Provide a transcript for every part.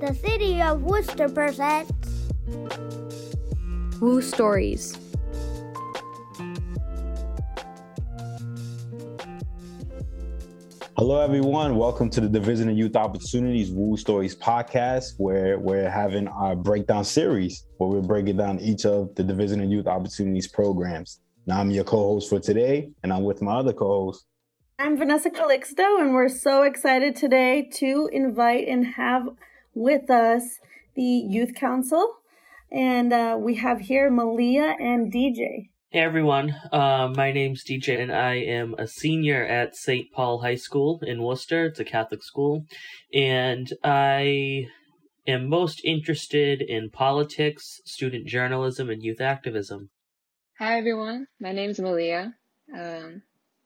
The city of Worcester presents Woo Stories. Hello, everyone. Welcome to the Division of Youth Opportunities Woo Stories podcast, where we're having our breakdown series where we're breaking down each of the Division of Youth Opportunities programs. Now, I'm your co host for today, and I'm with my other co host. I'm Vanessa Calixto, and we're so excited today to invite and have with us the Youth Council. And uh, we have here Malia and DJ. Hey everyone, uh, my name's DJ and I am a senior at St. Paul High School in Worcester. It's a Catholic school. And I am most interested in politics, student journalism, and youth activism. Hi everyone, my name's Malia. Um,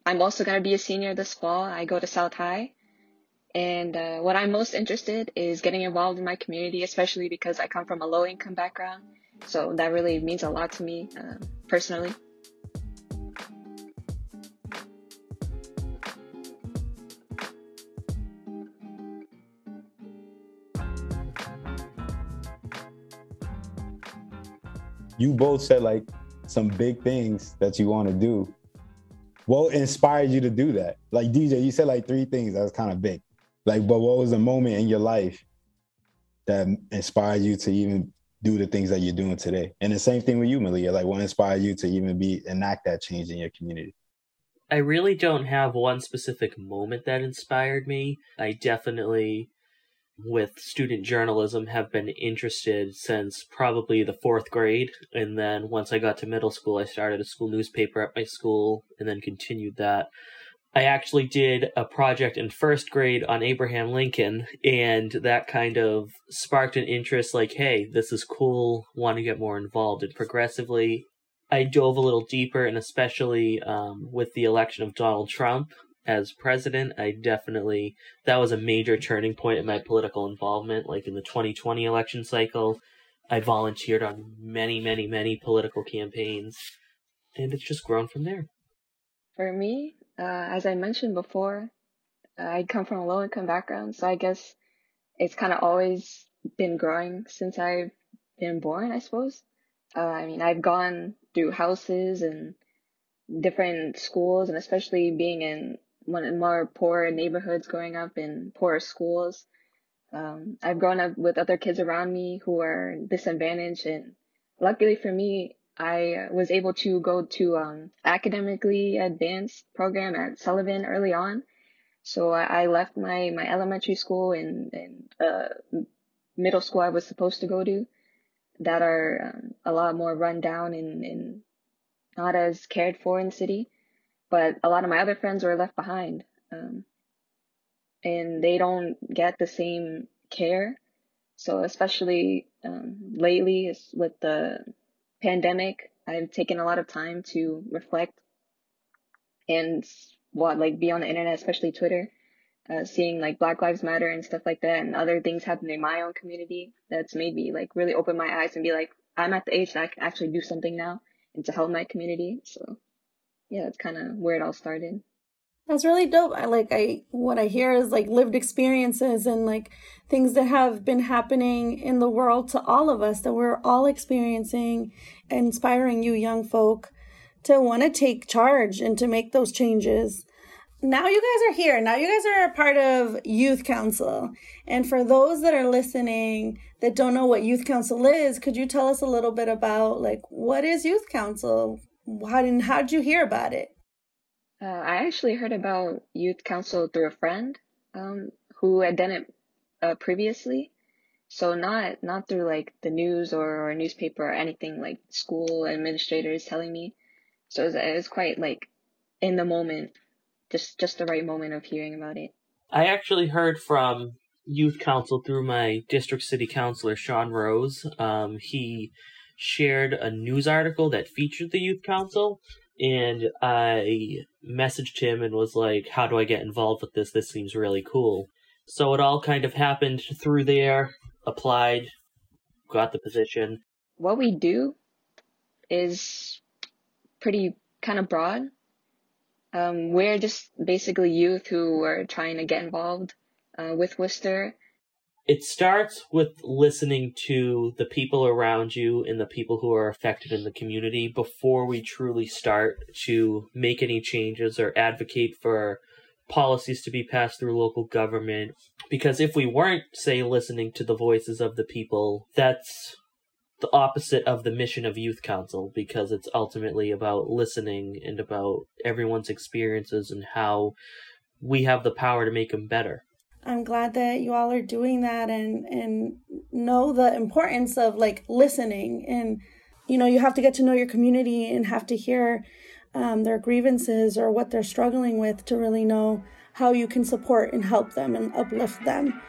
I'm also going to be a senior this fall. I go to South High. And uh, what I'm most interested is getting involved in my community, especially because I come from a low income background so that really means a lot to me uh, personally. You both said like some big things that you want to do. What inspired you to do that? Like DJ, you said like three things that was kind of big. Like, but what was the moment in your life that inspired you to even do the things that you're doing today. And the same thing with you, Malia. Like, what inspired you to even be enact that change in your community? I really don't have one specific moment that inspired me. I definitely, with student journalism, have been interested since probably the fourth grade. And then once I got to middle school, I started a school newspaper at my school and then continued that. I actually did a project in first grade on Abraham Lincoln, and that kind of sparked an interest like, hey, this is cool, want to get more involved. And progressively, I dove a little deeper, and especially um, with the election of Donald Trump as president, I definitely, that was a major turning point in my political involvement. Like in the 2020 election cycle, I volunteered on many, many, many political campaigns, and it's just grown from there. For me, uh, as I mentioned before, uh, I come from a low income background, so I guess it's kind of always been growing since I've been born, I suppose. Uh, I mean, I've gone through houses and different schools, and especially being in one more poor neighborhoods growing up in poor schools. Um, I've grown up with other kids around me who are disadvantaged, and luckily for me, I was able to go to um, academically advanced program at Sullivan early on. So I, I left my, my elementary school and, and uh, middle school I was supposed to go to that are um, a lot more run down and, and not as cared for in the city. But a lot of my other friends were left behind. Um, and they don't get the same care. So especially um, lately with the pandemic, I've taken a lot of time to reflect and what like be on the internet, especially Twitter, uh, seeing like Black Lives Matter and stuff like that, and other things happening in my own community. That's made me like really open my eyes and be like, I'm at the age that I can actually do something now and to help my community. So, yeah, that's kind of where it all started. That's really dope. I like I what I hear is like lived experiences and like things that have been happening in the world to all of us that we're all experiencing, inspiring you young folk to want to take charge and to make those changes. Now you guys are here. Now you guys are a part of Youth Council. And for those that are listening that don't know what Youth Council is, could you tell us a little bit about like what is Youth Council? How did how did you hear about it? Uh, I actually heard about youth council through a friend um, who had done it uh, previously. So not not through like the news or, or newspaper or anything like school administrators telling me. So it was, it was quite like in the moment, just just the right moment of hearing about it. I actually heard from youth council through my district city councilor Sean Rose. Um, he shared a news article that featured the youth council and I messaged him and was like, How do I get involved with this? This seems really cool. So it all kind of happened through there, applied, got the position. What we do is pretty kind of broad. Um, we're just basically youth who are trying to get involved uh, with Worcester. It starts with listening to the people around you and the people who are affected in the community before we truly start to make any changes or advocate for policies to be passed through local government. Because if we weren't, say, listening to the voices of the people, that's the opposite of the mission of Youth Council because it's ultimately about listening and about everyone's experiences and how we have the power to make them better. I'm glad that you all are doing that and and know the importance of like listening and you know you have to get to know your community and have to hear um, their grievances or what they're struggling with to really know how you can support and help them and uplift them.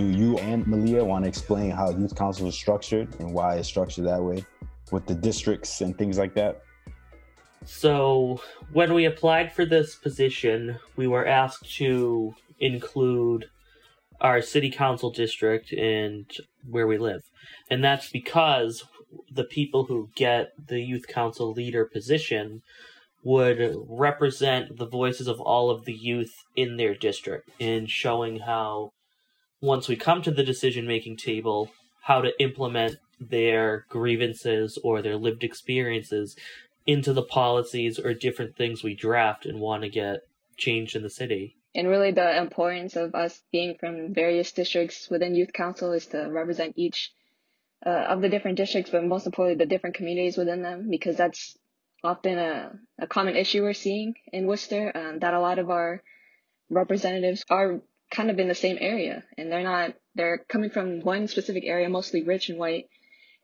Do you and Malia want to explain how youth council is structured and why it's structured that way with the districts and things like that? So, when we applied for this position, we were asked to include our city council district and where we live. And that's because the people who get the youth council leader position would represent the voices of all of the youth in their district in showing how once we come to the decision making table how to implement their grievances or their lived experiences into the policies or different things we draft and want to get changed in the city. And really, the importance of us being from various districts within Youth Council is to represent each uh, of the different districts, but most importantly, the different communities within them, because that's often a, a common issue we're seeing in Worcester, um, that a lot of our representatives are kind of in the same area and they're not, they're coming from one specific area, mostly rich and white,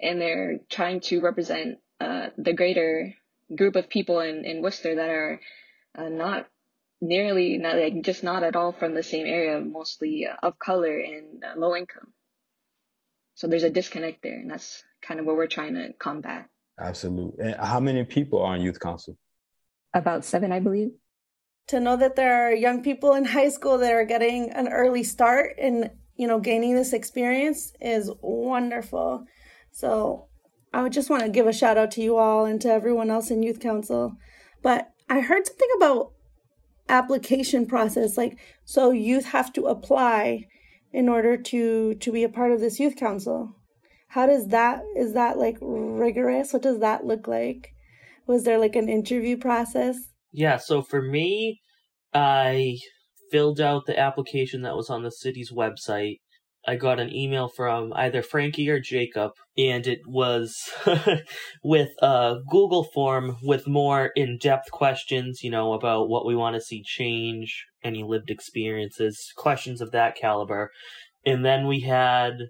and they're trying to represent uh, the greater group of people in, in Worcester that are uh, not nearly, not like just not at all from the same area, mostly uh, of color and uh, low income. So there's a disconnect there, and that's kind of what we're trying to combat. Absolutely. And how many people are on youth council? About seven, I believe. To know that there are young people in high school that are getting an early start and you know gaining this experience is wonderful. So I would just want to give a shout out to you all and to everyone else in youth council. But I heard something about application process like so youth have to apply in order to to be a part of this youth council how does that is that like rigorous what does that look like was there like an interview process yeah so for me i filled out the application that was on the city's website I got an email from either Frankie or Jacob, and it was with a Google form with more in depth questions, you know, about what we want to see change, any lived experiences, questions of that caliber. And then we had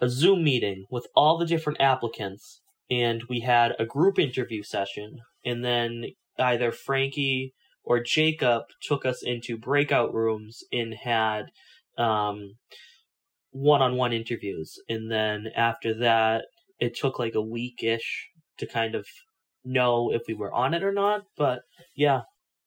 a Zoom meeting with all the different applicants, and we had a group interview session. And then either Frankie or Jacob took us into breakout rooms and had um, one-on-one interviews. And then after that it took like a weekish to kind of know if we were on it or not. But yeah.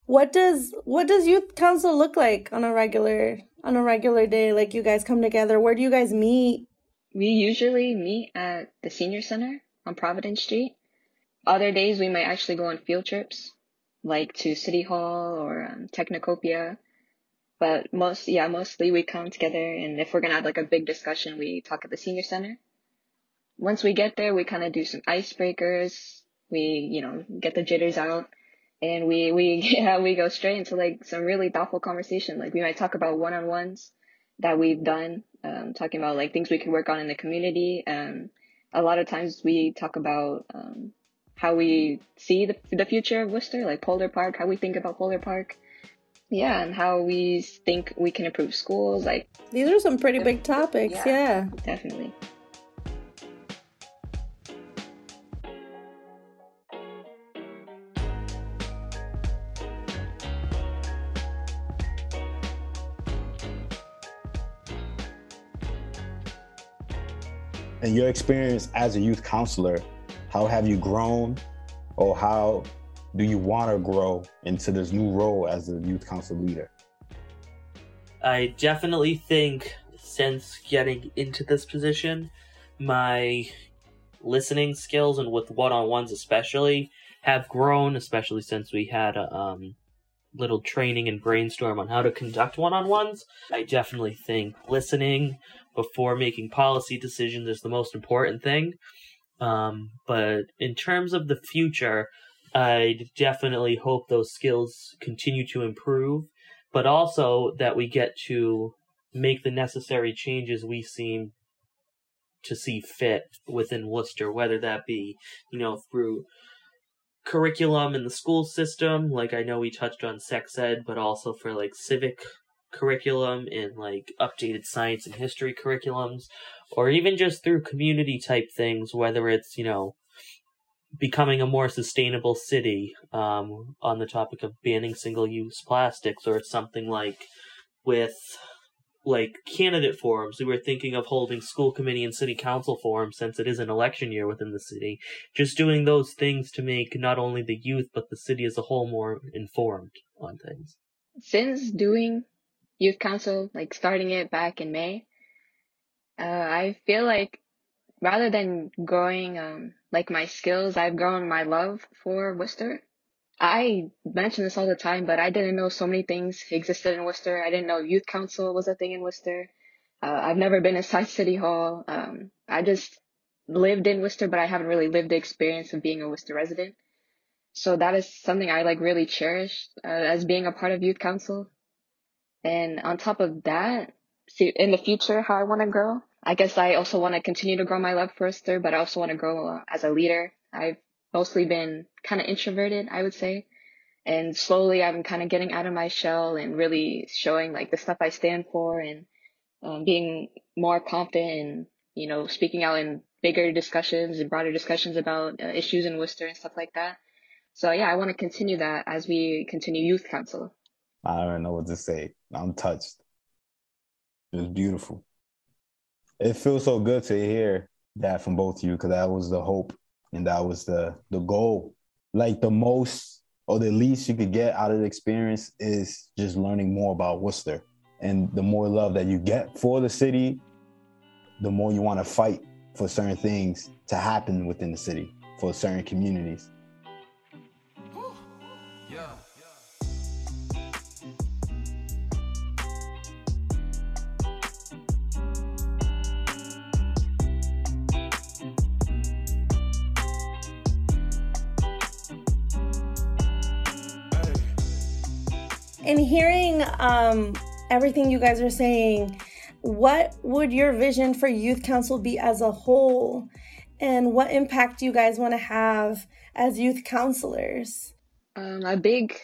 What does what does youth council look like on a regular on a regular day? Like you guys come together. Where do you guys meet? We usually meet at the senior center on providence street. Other days we might actually go on field trips like to city hall or um, technocopia but most, yeah, mostly we come together and if we're to have like a big discussion, we talk at the senior center. Once we get there, we kind of do some icebreakers. We, you know, get the jitters out and we, we, yeah, we go straight into like some really thoughtful conversation. Like we might talk about one-on-ones that we've done, um, talking about like things we could work on in the community. Um, a lot of times we talk about, um, how we see the, the future of Worcester, like Polar Park, how we think about Polar Park. Yeah and how we think we can improve schools like these are some pretty big topics yeah, yeah. definitely. And your experience as a youth counselor how have you grown or how do you want to grow into this new role as a youth council leader? I definitely think since getting into this position, my listening skills and with one-on-ones especially have grown, especially since we had a um, little training and brainstorm on how to conduct one-on-ones. I definitely think listening before making policy decisions is the most important thing. Um, but in terms of the future, I definitely hope those skills continue to improve, but also that we get to make the necessary changes we seem to see fit within Worcester, whether that be, you know, through curriculum in the school system, like I know we touched on sex ed, but also for like civic curriculum and like updated science and history curriculums, or even just through community type things, whether it's, you know, becoming a more sustainable city um, on the topic of banning single use plastics, or it's something like with like candidate forums. We were thinking of holding school committee and city council forums since it is an election year within the city. Just doing those things to make not only the youth but the city as a whole more informed on things. Since doing youth council, like starting it back in May, uh, I feel like rather than growing um, like my skills, I've grown my love for Worcester. I mention this all the time, but I didn't know so many things existed in Worcester. I didn't know youth council was a thing in Worcester. Uh, I've never been inside City Hall. Um, I just lived in Worcester, but I haven't really lived the experience of being a Worcester resident. So that is something I like really cherish uh, as being a part of youth council. And on top of that, see in the future how I want to grow. I guess I also want to continue to grow my love for Worcester, but I also want to grow uh, as a leader. I've mostly been kind of introverted, I would say. And slowly I'm kind of getting out of my shell and really showing like the stuff I stand for and um, being more confident and, you know, speaking out in bigger discussions and broader discussions about uh, issues in Worcester and stuff like that. So yeah, I want to continue that as we continue youth council. I don't know what to say. I'm touched. It was beautiful. It feels so good to hear that from both of you because that was the hope and that was the the goal. Like the most or the least you could get out of the experience is just learning more about Worcester. And the more love that you get for the city, the more you want to fight for certain things to happen within the city, for certain communities. In hearing um, everything you guys are saying, what would your vision for Youth Council be as a whole? And what impact do you guys want to have as youth counselors? Um, a big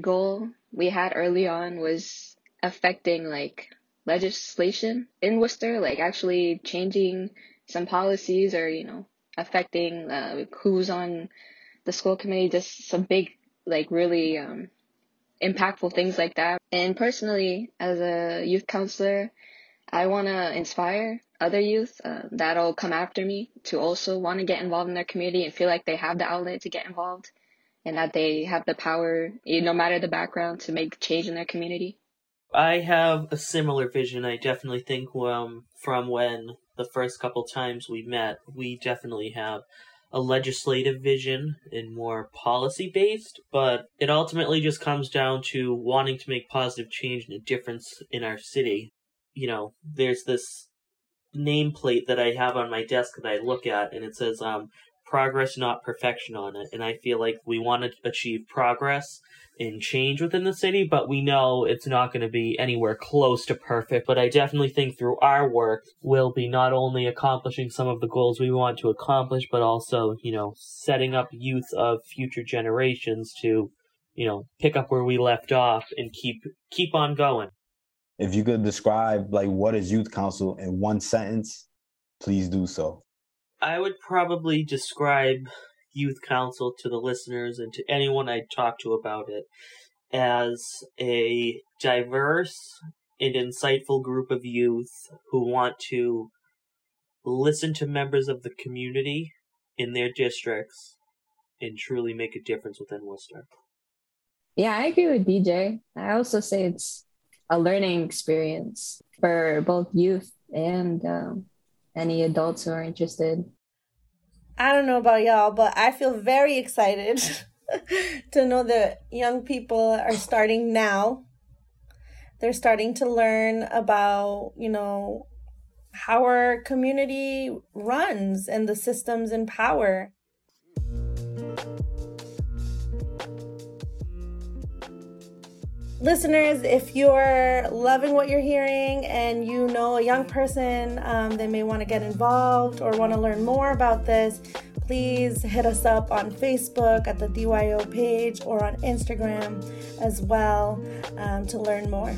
goal we had early on was affecting like legislation in Worcester, like actually changing some policies or, you know, affecting uh, who's on the school committee, just some big, like really um, impactful things like that. And personally, as a youth counselor, I want to inspire other youth uh, that'll come after me to also want to get involved in their community and feel like they have the outlet to get involved and that they have the power, no matter the background, to make change in their community. I have a similar vision. I definitely think um, from when the first couple times we met, we definitely have a legislative vision and more policy based, but it ultimately just comes down to wanting to make positive change and a difference in our city. You know, there's this nameplate that I have on my desk that I look at, and it says, um, progress, not perfection on it. And I feel like we want to achieve progress and change within the city, but we know it's not going to be anywhere close to perfect. But I definitely think through our work, we'll be not only accomplishing some of the goals we want to accomplish, but also, you know, setting up youth of future generations to, you know, pick up where we left off and keep keep on going. If you could describe like what is youth council in one sentence, please do so. I would probably describe youth council to the listeners and to anyone I talk to about it as a diverse and insightful group of youth who want to listen to members of the community in their districts and truly make a difference within Worcester. Yeah, I agree with DJ. I also say it's a learning experience for both youth and um, any adults who are interested. I don't know about y'all, but I feel very excited to know that young people are starting now. They're starting to learn about, you know, how our community runs and the systems in power. Listeners, if you're loving what you're hearing and you know a young person um, that may want to get involved or want to learn more about this, please hit us up on Facebook at the DYO page or on Instagram as well um, to learn more.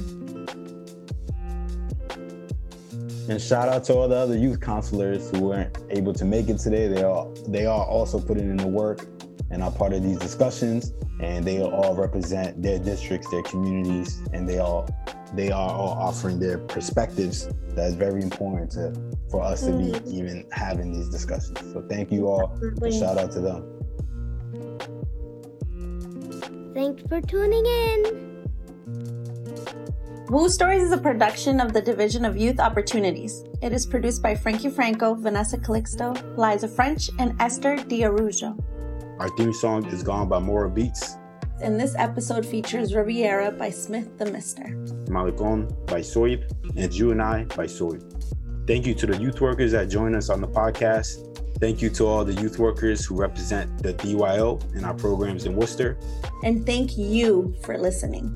And shout out to all the other youth counselors who weren't able to make it today. They are they are also putting in the work and are part of these discussions and they all represent their districts their communities and they all they are all offering their perspectives that's very important to for us to be mm-hmm. even having these discussions so thank you all shout out to them thanks for tuning in Woo Stories is a production of the Division of Youth Opportunities. It is produced by Frankie Franco, Vanessa Calixto, Liza French, and Esther Diarujo. Our theme song is Gone by Mora Beats. And this episode features Riviera by Smith the Mister. Malecon by Soyb and You and I by Soyb. Thank you to the youth workers that join us on the podcast. Thank you to all the youth workers who represent the DYO in our programs in Worcester. And thank you for listening.